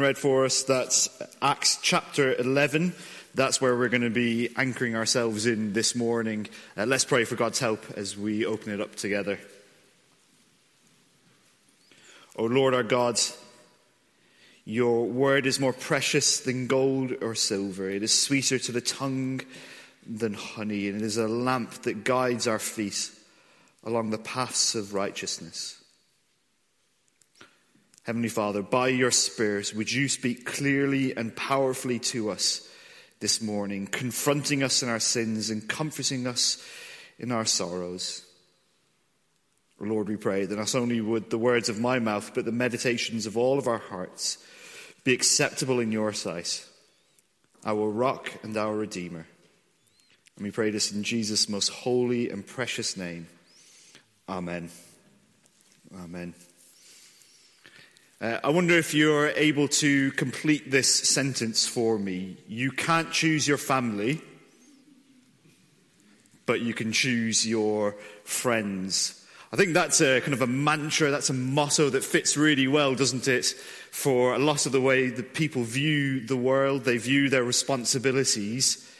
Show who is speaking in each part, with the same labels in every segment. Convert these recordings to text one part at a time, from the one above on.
Speaker 1: read for us that's Acts chapter 11. That's where we're going to be anchoring ourselves in this morning. Uh, let's pray for God's help as we open it up together. O Lord our God, your word is more precious than gold or silver. It is sweeter to the tongue than honey, and it is a lamp that guides our feet along the paths of righteousness. Heavenly Father, by your Spirit, would you speak clearly and powerfully to us this morning, confronting us in our sins and comforting us in our sorrows? Lord, we pray that not only would the words of my mouth, but the meditations of all of our hearts be acceptable in your sight, our rock and our redeemer. And we pray this in Jesus' most holy and precious name. Amen. Amen. Uh, I wonder if you're able to complete this sentence for me. You can't choose your family, but you can choose your friends. I think that's a kind of a mantra, that's a motto that fits really well, doesn't it, for a lot of the way that people view the world, they view their responsibilities.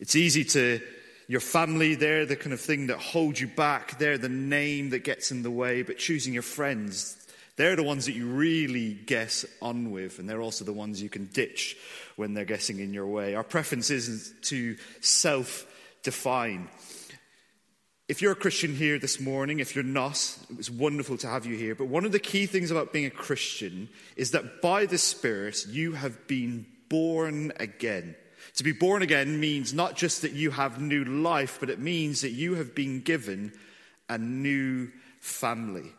Speaker 1: It's easy to, your family, they're the kind of thing that holds you back, they're the name that gets in the way, but choosing your friends, they're the ones that you really guess on with, and they're also the ones you can ditch when they're guessing in your way. Our preference isn't to self define. If you're a Christian here this morning, if you're not, it was wonderful to have you here. But one of the key things about being a Christian is that by the Spirit, you have been born again. To be born again means not just that you have new life, but it means that you have been given a new family.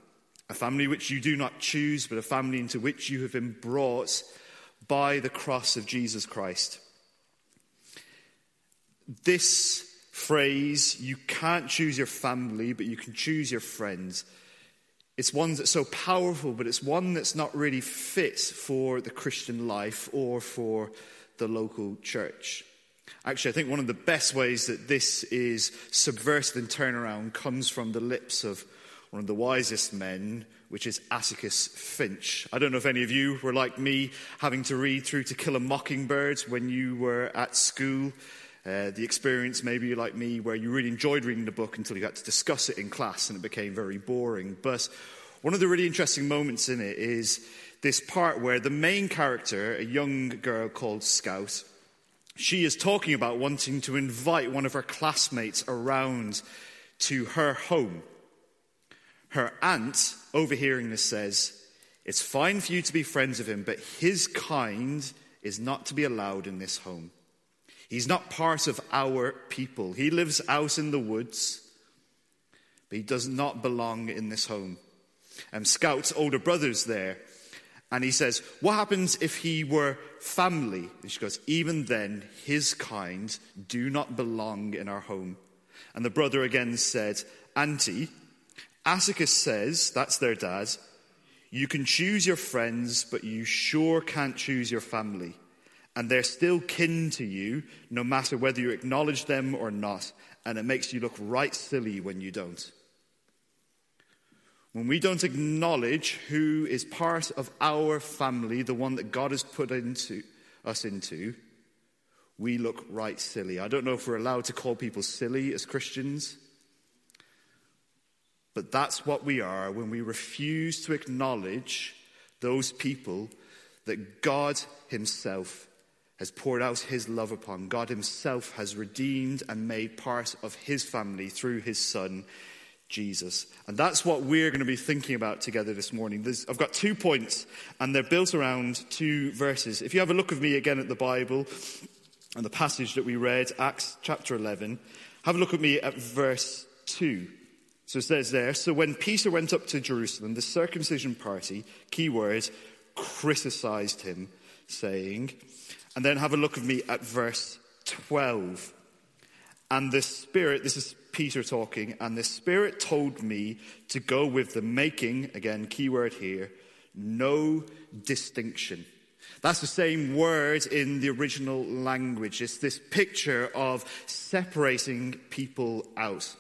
Speaker 1: A family which you do not choose, but a family into which you have been brought by the cross of Jesus Christ. This phrase, you can't choose your family, but you can choose your friends. It's one that's so powerful, but it's one that's not really fit for the Christian life or for the local church. Actually, I think one of the best ways that this is subversive and turnaround comes from the lips of one of the wisest men, which is Atticus Finch. I don't know if any of you were like me, having to read through To Kill a Mockingbird when you were at school. Uh, the experience, maybe like me, where you really enjoyed reading the book until you had to discuss it in class and it became very boring. But one of the really interesting moments in it is this part where the main character, a young girl called Scout, she is talking about wanting to invite one of her classmates around to her home. Her aunt, overhearing this, says, It's fine for you to be friends of him, but his kind is not to be allowed in this home. He's not part of our people. He lives out in the woods, but he does not belong in this home. Um, Scout's older brother's there, and he says, What happens if he were family? And she goes, Even then, his kind do not belong in our home. And the brother again said, Auntie, Atticus says, that's their dad, you can choose your friends, but you sure can't choose your family. And they're still kin to you, no matter whether you acknowledge them or not. And it makes you look right silly when you don't. When we don't acknowledge who is part of our family, the one that God has put into us into, we look right silly. I don't know if we're allowed to call people silly as Christians. But that's what we are when we refuse to acknowledge those people that God Himself has poured out His love upon. God Himself has redeemed and made part of His family through His Son, Jesus. And that's what we're going to be thinking about together this morning. There's, I've got two points, and they're built around two verses. If you have a look with me again at the Bible and the passage that we read, Acts chapter 11, have a look at me at verse 2. So it says there, so when Peter went up to Jerusalem, the circumcision party, key word, criticized him, saying, and then have a look of me at verse 12. And the Spirit, this is Peter talking, and the Spirit told me to go with them, making, again, key word here, no distinction. That's the same word in the original language. It's this picture of separating people out.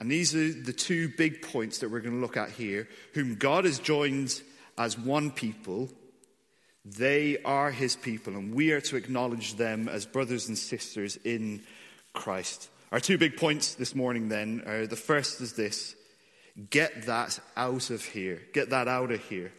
Speaker 1: And these are the two big points that we're going to look at here whom God has joined as one people. They are his people, and we are to acknowledge them as brothers and sisters in Christ. Our two big points this morning, then, are the first is this get that out of here. Get that out of here.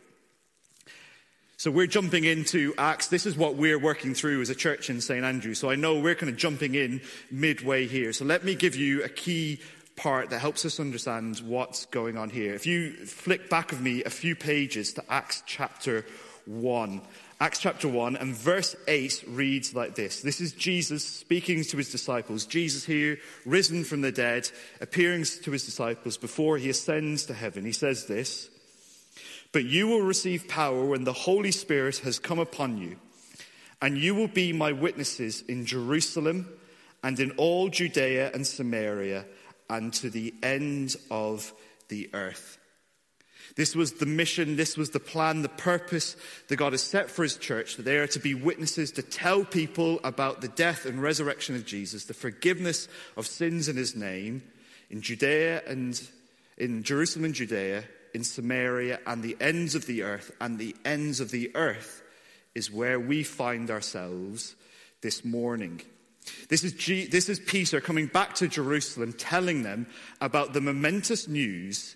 Speaker 1: So we're jumping into Acts. This is what we're working through as a church in St. Andrew. So I know we're kind of jumping in midway here. So let me give you a key part that helps us understand what's going on here. If you flick back of me a few pages to Acts chapter 1. Acts chapter 1 and verse 8 reads like this. This is Jesus speaking to his disciples. Jesus here, risen from the dead, appearing to his disciples before he ascends to heaven. He says this, but you will receive power when the Holy Spirit has come upon you, and you will be my witnesses in Jerusalem and in all Judea and Samaria and to the end of the earth. This was the mission, this was the plan, the purpose that God has set for his church, that they are to be witnesses to tell people about the death and resurrection of Jesus, the forgiveness of sins in his name in Judea and in Jerusalem and Judea, in Samaria and the ends of the earth, and the ends of the earth is where we find ourselves this morning. This is, G- this is Peter coming back to Jerusalem, telling them about the momentous news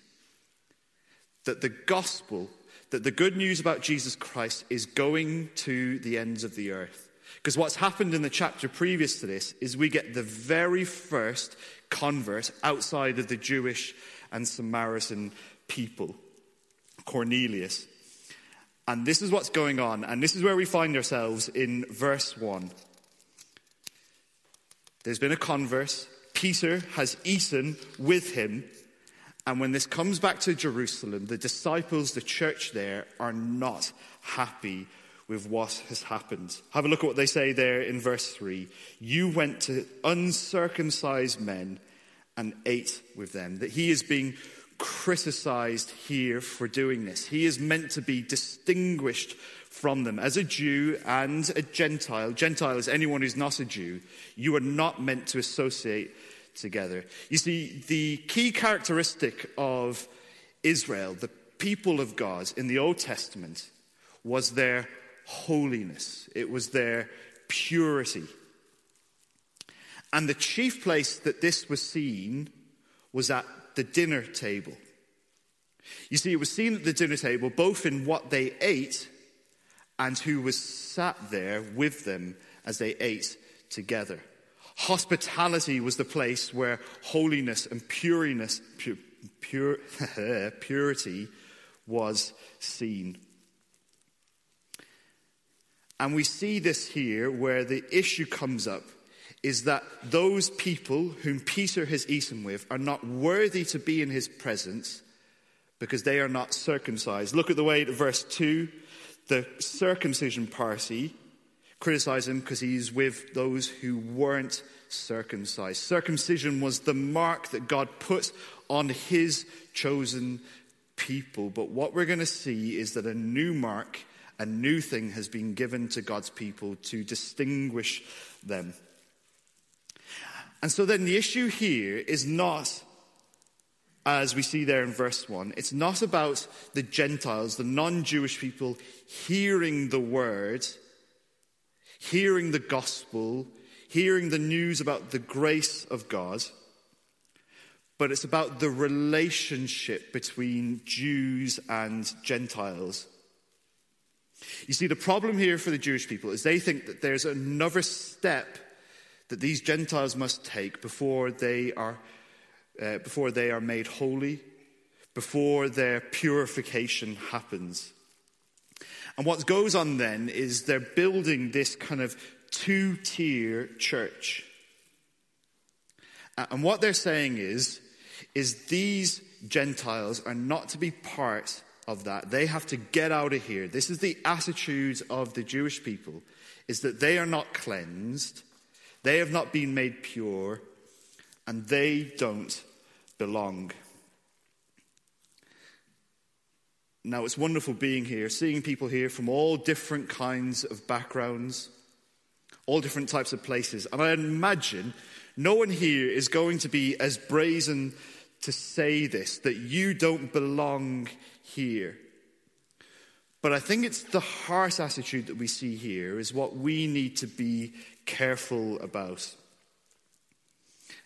Speaker 1: that the gospel, that the good news about Jesus Christ is going to the ends of the earth. Because what's happened in the chapter previous to this is we get the very first convert outside of the Jewish and Samaritan people, Cornelius. And this is what's going on, and this is where we find ourselves in verse 1. There's been a convert. Peter has eaten with him. And when this comes back to Jerusalem, the disciples, the church there, are not happy with what has happened. Have a look at what they say there in verse 3. You went to uncircumcised men and ate with them. That he is being criticized here for doing this. He is meant to be distinguished from them. As a Jew and a Gentile, Gentile is anyone who's not a Jew, you are not meant to associate together. You see, the key characteristic of Israel, the people of God in the Old Testament, was their holiness, it was their purity. And the chief place that this was seen was at the dinner table. You see, it was seen at the dinner table both in what they ate and who was sat there with them as they ate together. Hospitality was the place where holiness and puriness, pure, pure, purity was seen. And we see this here where the issue comes up is that those people whom Peter has eaten with are not worthy to be in his presence because they are not circumcised. Look at the way verse 2 the circumcision party criticize him because he's with those who weren't circumcised. Circumcision was the mark that God put on his chosen people. But what we're going to see is that a new mark, a new thing has been given to God's people to distinguish them. And so then the issue here is not, as we see there in verse 1, it's not about the Gentiles, the non Jewish people, hearing the word, hearing the gospel, hearing the news about the grace of God, but it's about the relationship between Jews and Gentiles. You see, the problem here for the Jewish people is they think that there's another step that these Gentiles must take before they are, uh, before they are made holy, before their purification happens. And what goes on then is they're building this kind of two tier church. And what they're saying is, is these Gentiles are not to be part of that. They have to get out of here. This is the attitude of the Jewish people, is that they are not cleansed they have not been made pure, and they don't belong. Now, it's wonderful being here, seeing people here from all different kinds of backgrounds, all different types of places. And I imagine no one here is going to be as brazen to say this that you don't belong here. But I think it's the heart attitude that we see here is what we need to be careful about.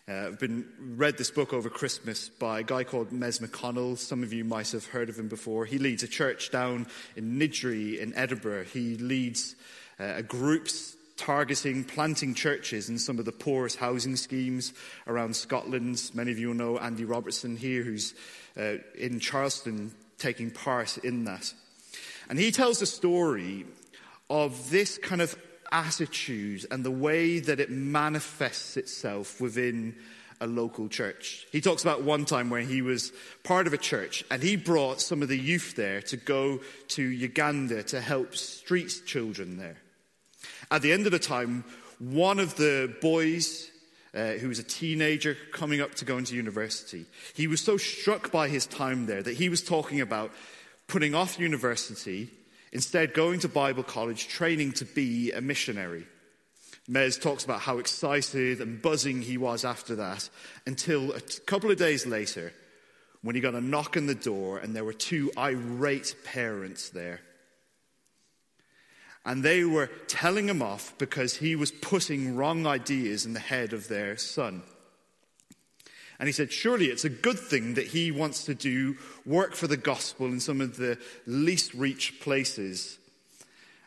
Speaker 1: Uh, I've been read this book over Christmas by a guy called Mez McConnell. Some of you might have heard of him before. He leads a church down in Niddrie in Edinburgh. He leads uh, a group targeting planting churches in some of the poorest housing schemes around Scotland. Many of you know Andy Robertson here, who's uh, in Charleston taking part in that. And he tells a story of this kind of attitude and the way that it manifests itself within a local church. He talks about one time where he was part of a church and he brought some of the youth there to go to Uganda to help street children there. At the end of the time, one of the boys uh, who was a teenager coming up to go into university. He was so struck by his time there that he was talking about putting off university, instead going to Bible college, training to be a missionary. Mez talks about how excited and buzzing he was after that until a t- couple of days later when he got a knock on the door and there were two irate parents there. And they were telling him off because he was putting wrong ideas in the head of their son. And he said, Surely it's a good thing that he wants to do work for the gospel in some of the least reached places.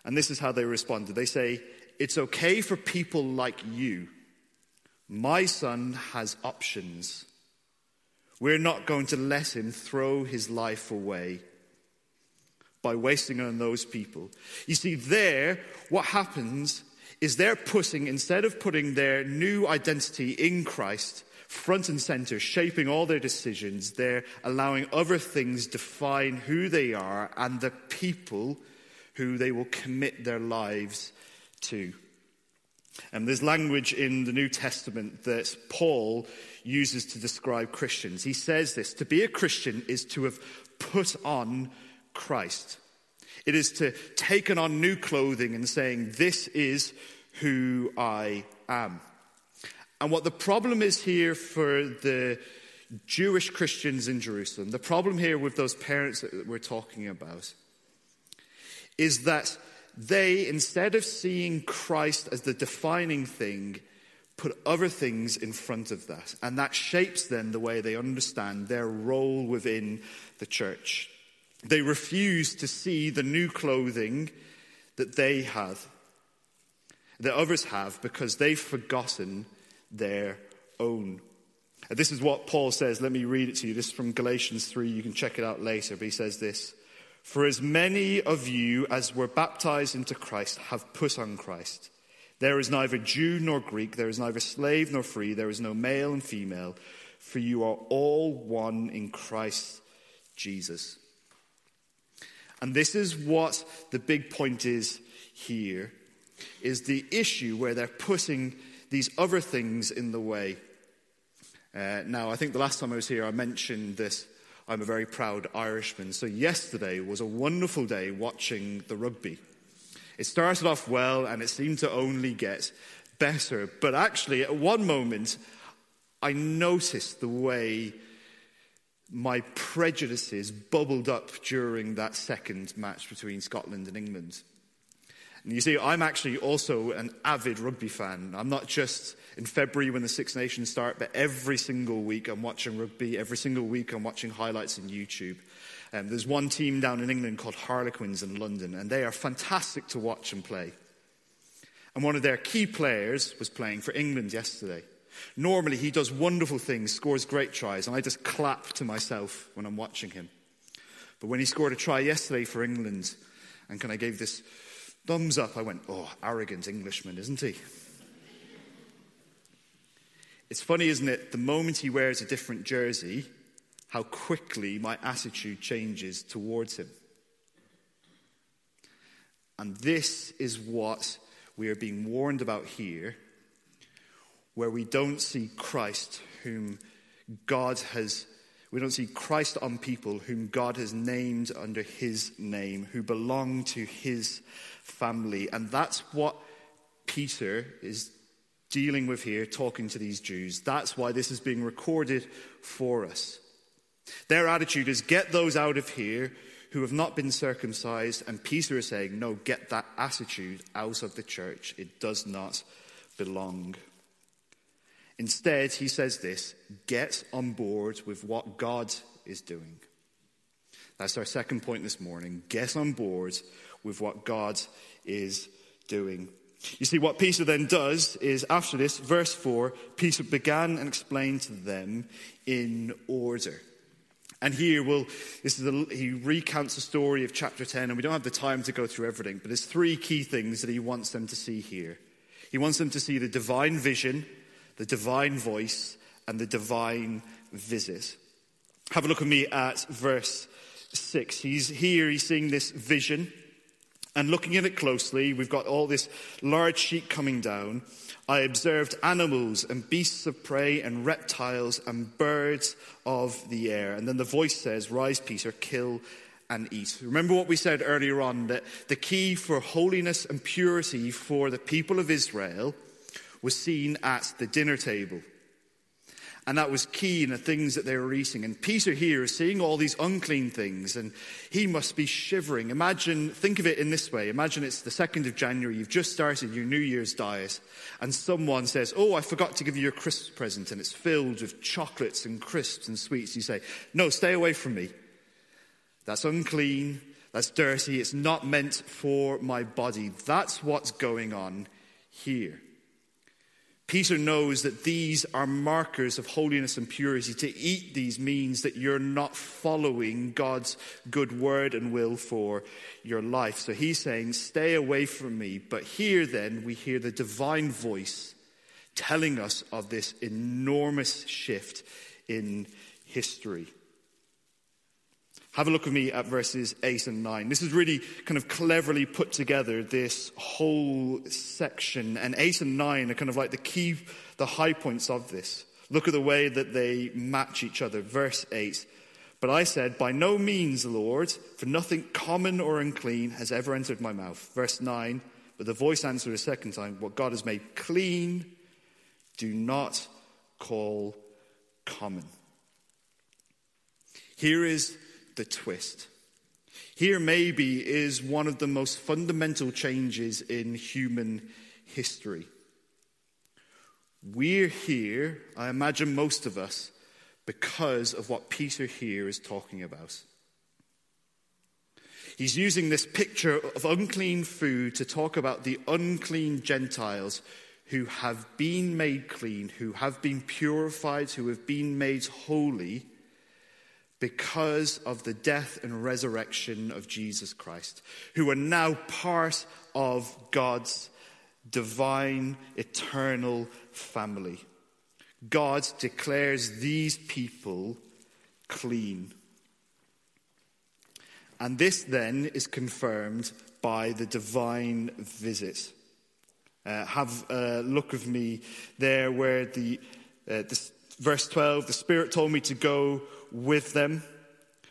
Speaker 1: And this is how they responded. They say, It's okay for people like you. My son has options. We're not going to let him throw his life away by wasting on those people. You see, there, what happens is they're putting, instead of putting their new identity in Christ, front and center, shaping all their decisions. They're allowing other things define who they are and the people who they will commit their lives to. And there's language in the New Testament that Paul uses to describe Christians. He says this to be a Christian is to have put on Christ. It is to taken on new clothing and saying, This is who I am. And what the problem is here for the Jewish Christians in Jerusalem, the problem here with those parents that we're talking about, is that they, instead of seeing Christ as the defining thing, put other things in front of that. And that shapes then the way they understand their role within the church. They refuse to see the new clothing that they have, that others have, because they've forgotten their own. This is what Paul says. Let me read it to you. This is from Galatians 3. You can check it out later. But he says this For as many of you as were baptized into Christ have put on Christ. There is neither Jew nor Greek, there is neither slave nor free, there is no male and female, for you are all one in Christ Jesus. And this is what the big point is here is the issue where they're putting these other things in the way. Uh, now, I think the last time I was here, I mentioned this. I'm a very proud Irishman. So, yesterday was a wonderful day watching the rugby. It started off well and it seemed to only get better. But actually, at one moment, I noticed the way my prejudices bubbled up during that second match between Scotland and England. And you see, I'm actually also an avid rugby fan. I'm not just in February when the Six Nations start, but every single week I'm watching rugby. Every single week I'm watching highlights on YouTube. Um, there's one team down in England called Harlequins in London, and they are fantastic to watch and play. And one of their key players was playing for England yesterday. Normally, he does wonderful things, scores great tries, and I just clap to myself when I'm watching him. But when he scored a try yesterday for England, and kind of gave this Thumbs up. I went, oh, arrogant Englishman, isn't he? It's funny, isn't it? The moment he wears a different jersey, how quickly my attitude changes towards him. And this is what we are being warned about here, where we don't see Christ, whom God has, we don't see Christ on people whom God has named under his name, who belong to his family. And that's what Peter is dealing with here, talking to these Jews. That's why this is being recorded for us. Their attitude is get those out of here who have not been circumcised. And Peter is saying, No, get that attitude out of the church. It does not belong. Instead, he says this get on board with what God is doing. That's our second point this morning. Get on board with what God is doing. You see, what Peter then does is, after this, verse 4, Peter began and explained to them in order. And here, well, this is a, he recounts the story of chapter 10, and we don't have the time to go through everything, but there's three key things that he wants them to see here. He wants them to see the divine vision, the divine voice, and the divine visit. Have a look at me at verse 6. He's here, he's seeing this vision. And looking at it closely, we've got all this large sheet coming down. I observed animals and beasts of prey and reptiles and birds of the air. And then the voice says, Rise, Peter, kill and eat. Remember what we said earlier on that the key for holiness and purity for the people of Israel was seen at the dinner table. And that was key in the things that they were eating. And Peter here is seeing all these unclean things, and he must be shivering. Imagine, think of it in this way. Imagine it's the 2nd of January, you've just started your New Year's diet, and someone says, Oh, I forgot to give you your Christmas present, and it's filled with chocolates and crisps and sweets. You say, No, stay away from me. That's unclean, that's dirty, it's not meant for my body. That's what's going on here. Peter knows that these are markers of holiness and purity. To eat these means that you're not following God's good word and will for your life. So he's saying, Stay away from me. But here then, we hear the divine voice telling us of this enormous shift in history. Have a look with me at verses 8 and 9. This is really kind of cleverly put together, this whole section. And 8 and 9 are kind of like the key, the high points of this. Look at the way that they match each other. Verse 8. But I said, By no means, Lord, for nothing common or unclean has ever entered my mouth. Verse 9. But the voice answered a second time, What God has made clean, do not call common. Here is the twist. Here, maybe, is one of the most fundamental changes in human history. We're here, I imagine most of us, because of what Peter here is talking about. He's using this picture of unclean food to talk about the unclean Gentiles who have been made clean, who have been purified, who have been made holy because of the death and resurrection of Jesus Christ, who are now part of God's divine, eternal family. God declares these people clean. And this then is confirmed by the divine visit. Uh, have a look with me there where the, uh, the verse 12 the Spirit told me to go with them.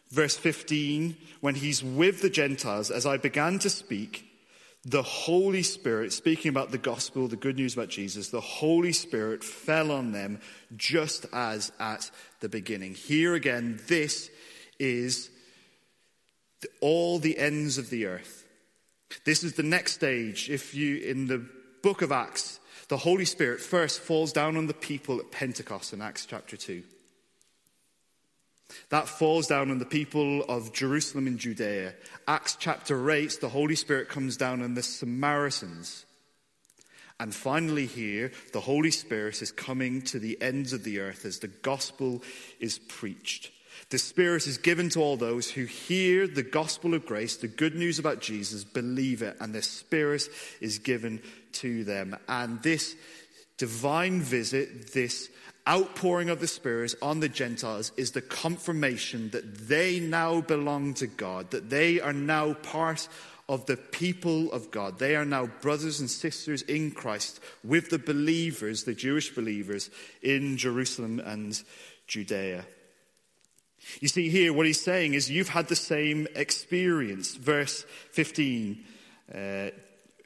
Speaker 1: Verse 15, when he's with the Gentiles, as I began to speak, the Holy Spirit, speaking about the gospel, the good news about Jesus, the Holy Spirit fell on them just as at the beginning. Here again, this is the, all the ends of the earth. This is the next stage. If you, in the book of Acts, the Holy Spirit first falls down on the people at Pentecost in Acts chapter 2. That falls down on the people of Jerusalem and Judea. Acts chapter 8, the Holy Spirit comes down on the Samaritans. And finally, here, the Holy Spirit is coming to the ends of the earth as the gospel is preached. The Spirit is given to all those who hear the gospel of grace, the good news about Jesus, believe it, and the Spirit is given to them. And this divine visit, this outpouring of the Spirit on the Gentiles is the confirmation that they now belong to God, that they are now part of the people of God. They are now brothers and sisters in Christ with the believers, the Jewish believers in Jerusalem and Judea. You see, here, what he's saying is, you've had the same experience. Verse 15. Uh,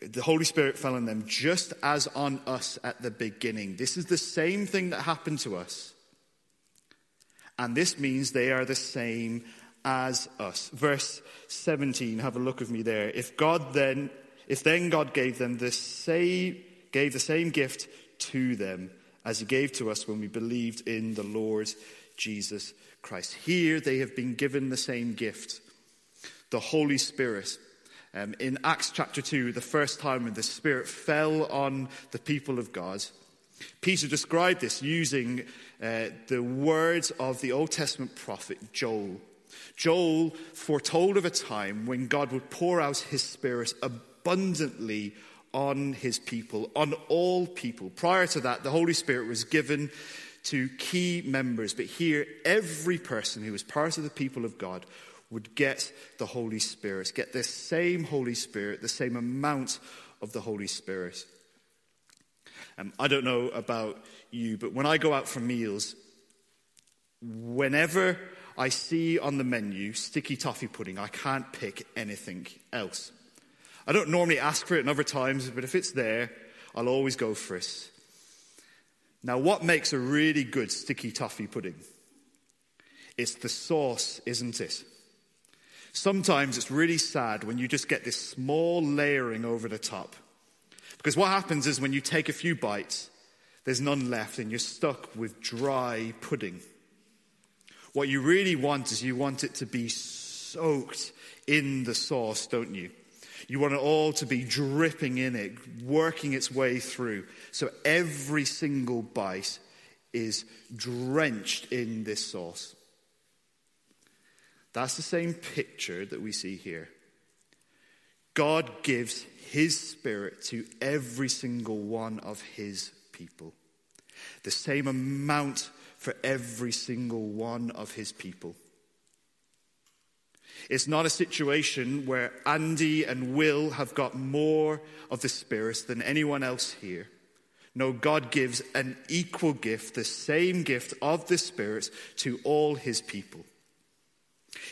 Speaker 1: the Holy Spirit fell on them just as on us at the beginning. This is the same thing that happened to us. And this means they are the same as us. Verse 17, have a look with me there. If God then, if then God gave them the same, gave the same gift to them as he gave to us when we believed in the Lord Jesus Christ. Here they have been given the same gift, the Holy Spirit. Um, in Acts chapter 2, the first time when the Spirit fell on the people of God, Peter described this using uh, the words of the Old Testament prophet Joel. Joel foretold of a time when God would pour out his Spirit abundantly on his people, on all people. Prior to that, the Holy Spirit was given to key members, but here, every person who was part of the people of God would get the Holy Spirit, get the same Holy Spirit, the same amount of the Holy Spirit. Um, I don't know about you, but when I go out for meals, whenever I see on the menu sticky toffee pudding, I can't pick anything else. I don't normally ask for it in other times, but if it's there, I'll always go for it. Now, what makes a really good sticky toffee pudding? It's the sauce, isn't it? Sometimes it's really sad when you just get this small layering over the top. Because what happens is when you take a few bites, there's none left and you're stuck with dry pudding. What you really want is you want it to be soaked in the sauce, don't you? You want it all to be dripping in it, working its way through. So every single bite is drenched in this sauce. That's the same picture that we see here. God gives his spirit to every single one of his people. The same amount for every single one of his people. It's not a situation where Andy and Will have got more of the Spirit than anyone else here. No, God gives an equal gift, the same gift of the Spirit to all his people.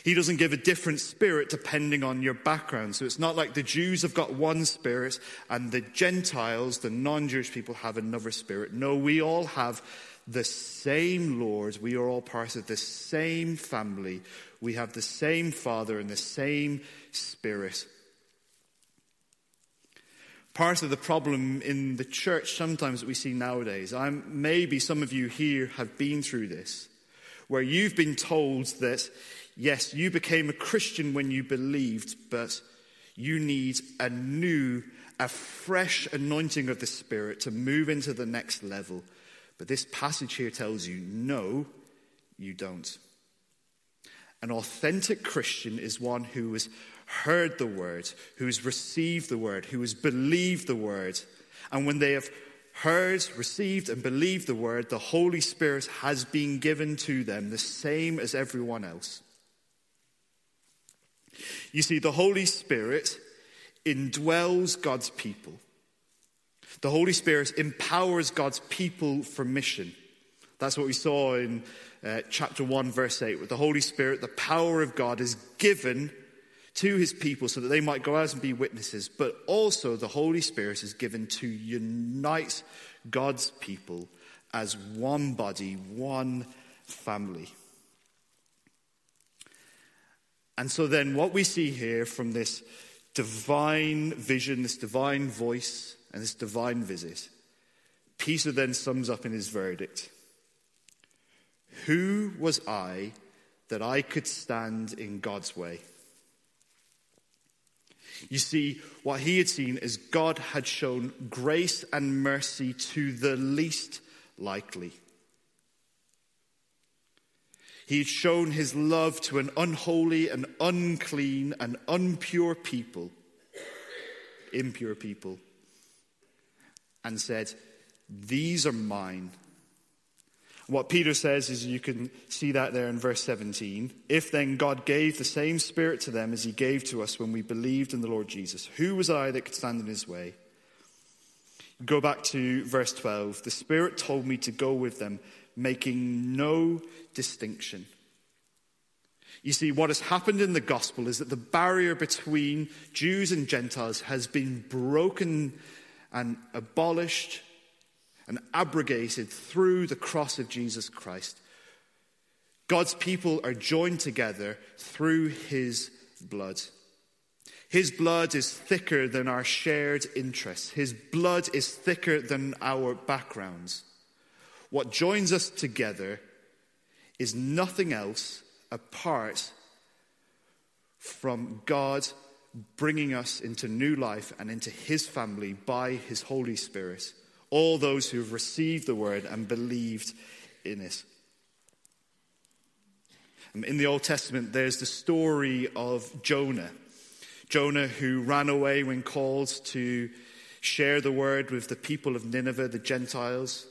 Speaker 1: He doesn't give a different spirit depending on your background. So it's not like the Jews have got one spirit and the Gentiles, the non Jewish people, have another spirit. No, we all have the same Lord. We are all part of the same family. We have the same Father and the same Spirit. Part of the problem in the church sometimes that we see nowadays, I'm, maybe some of you here have been through this, where you've been told that, yes, you became a Christian when you believed, but you need a new, a fresh anointing of the Spirit to move into the next level. But this passage here tells you, no, you don't. An authentic Christian is one who has heard the word, who has received the word, who has believed the word. And when they have heard, received, and believed the word, the Holy Spirit has been given to them, the same as everyone else. You see, the Holy Spirit indwells God's people. The Holy Spirit empowers God's people for mission. That's what we saw in uh, chapter 1, verse 8, with the Holy Spirit, the power of God is given to his people so that they might go out and be witnesses. But also, the Holy Spirit is given to unite God's people as one body, one family. And so, then, what we see here from this divine vision, this divine voice, and this divine visit, Peter then sums up in his verdict Who was I that I could stand in God's way? You see, what he had seen is God had shown grace and mercy to the least likely. He had shown his love to an unholy and unclean and impure people, impure people and said, These are mine. What Peter says is you can see that there in verse 17. If then God gave the same Spirit to them as he gave to us when we believed in the Lord Jesus, who was I that could stand in his way? Go back to verse 12. The Spirit told me to go with them, making no distinction. You see, what has happened in the gospel is that the barrier between Jews and Gentiles has been broken and abolished and abrogated through the cross of Jesus Christ. God's people are joined together through his blood. His blood is thicker than our shared interests. His blood is thicker than our backgrounds. What joins us together is nothing else apart from God bringing us into new life and into His family by His Holy Spirit. All those who have received the word and believed in it. Um, in the Old Testament, there's the story of Jonah. Jonah, who ran away when called to share the word with the people of Nineveh, the Gentiles.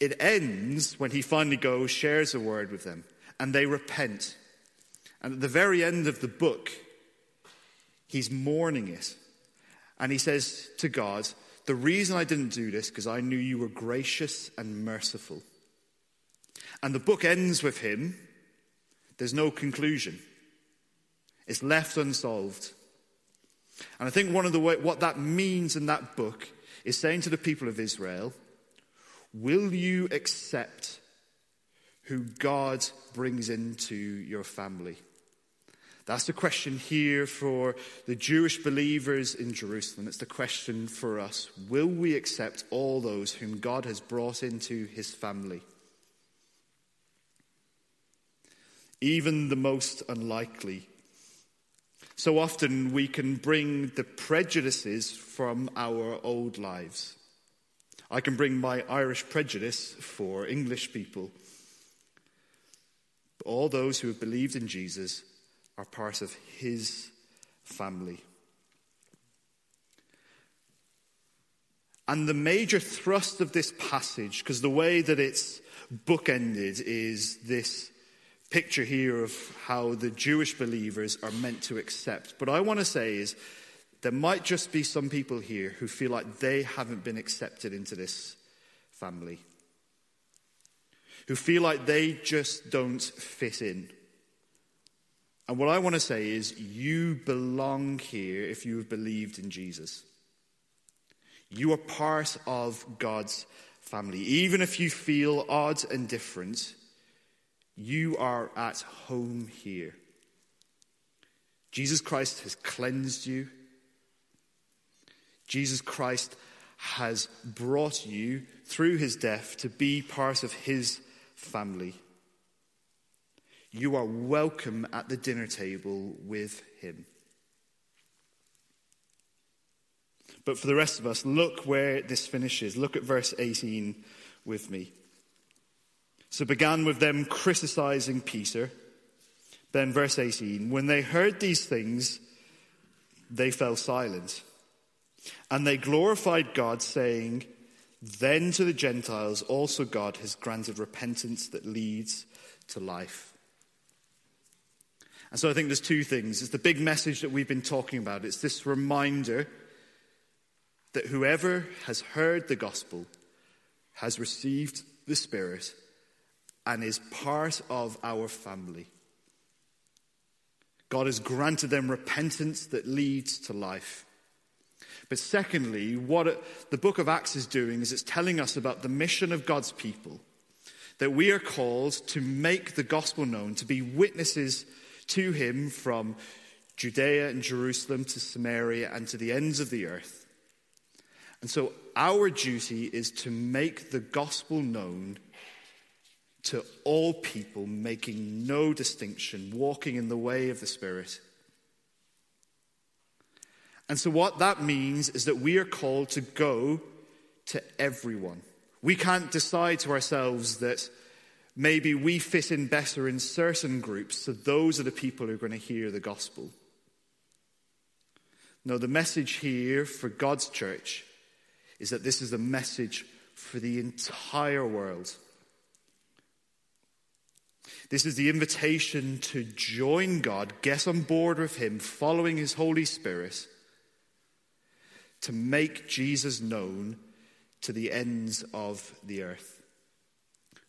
Speaker 1: It ends when he finally goes, shares a word with them, and they repent. And at the very end of the book, he's mourning it. And he says to God, The reason I didn't do this, because I knew you were gracious and merciful. And the book ends with him there's no conclusion. It's left unsolved. And I think one of the way, what that means in that book is saying to the people of Israel, will you accept who God brings into your family? That's the question here for the Jewish believers in Jerusalem. It's the question for us. Will we accept all those whom God has brought into his family? even the most unlikely. So often we can bring the prejudices from our old lives. I can bring my Irish prejudice for English people. But all those who have believed in Jesus are part of his family. And the major thrust of this passage, because the way that it's bookended is this picture here of how the Jewish believers are meant to accept. But I want to say is there might just be some people here who feel like they haven't been accepted into this family, who feel like they just don't fit in. And what I want to say is you belong here if you have believed in Jesus. You are part of God's family. Even if you feel odd and different, you are at home here. Jesus Christ has cleansed you. Jesus Christ has brought you through his death to be part of his family. You are welcome at the dinner table with him. But for the rest of us, look where this finishes. Look at verse 18 with me. So it began with them criticizing Peter. Then, verse 18 when they heard these things, they fell silent. And they glorified God, saying, Then to the Gentiles also God has granted repentance that leads to life. And so I think there's two things. It's the big message that we've been talking about. It's this reminder that whoever has heard the gospel has received the Spirit and is part of our family. God has granted them repentance that leads to life. But secondly, what the book of Acts is doing is it's telling us about the mission of God's people. That we are called to make the gospel known, to be witnesses to Him from Judea and Jerusalem to Samaria and to the ends of the earth. And so our duty is to make the gospel known to all people, making no distinction, walking in the way of the Spirit. And so, what that means is that we are called to go to everyone. We can't decide to ourselves that maybe we fit in better in certain groups, so those are the people who are going to hear the gospel. No, the message here for God's church is that this is a message for the entire world. This is the invitation to join God, get on board with Him, following His Holy Spirit, to make Jesus known to the ends of the earth,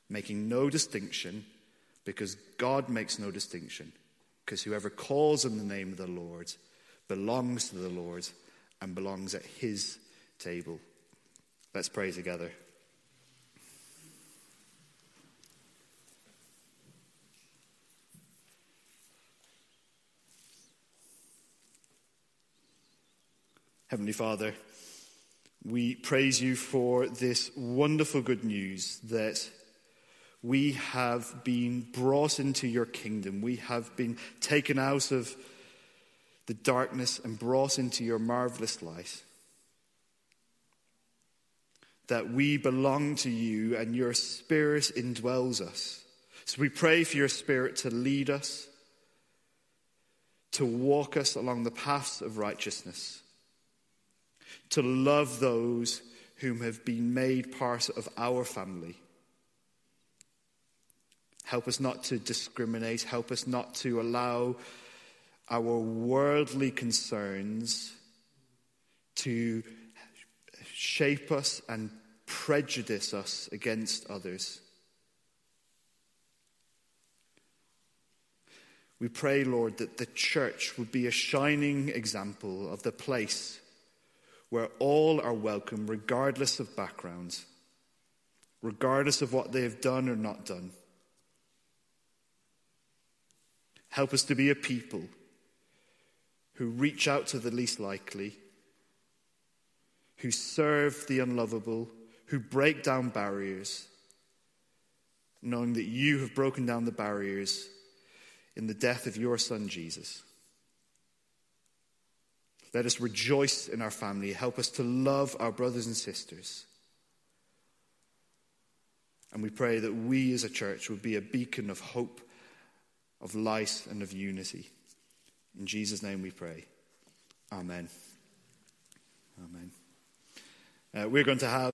Speaker 1: making no distinction because God makes no distinction, because whoever calls on the name of the Lord belongs to the Lord and belongs at His table. Let's pray together. Heavenly Father, we praise you for this wonderful good news that we have been brought into your kingdom. We have been taken out of the darkness and brought into your marvelous light. That we belong to you and your spirit indwells us. So we pray for your spirit to lead us, to walk us along the paths of righteousness to love those whom have been made part of our family. Help us not to discriminate. Help us not to allow our worldly concerns to shape us and prejudice us against others. We pray, Lord, that the church would be a shining example of the place where all are welcome, regardless of backgrounds, regardless of what they have done or not done. Help us to be a people who reach out to the least likely, who serve the unlovable, who break down barriers, knowing that you have broken down the barriers in the death of your Son, Jesus. Let us rejoice in our family. Help us to love our brothers and sisters. And we pray that we as a church would be a beacon of hope, of light, and of unity. In Jesus' name we pray. Amen. Amen. Uh, we're going to have.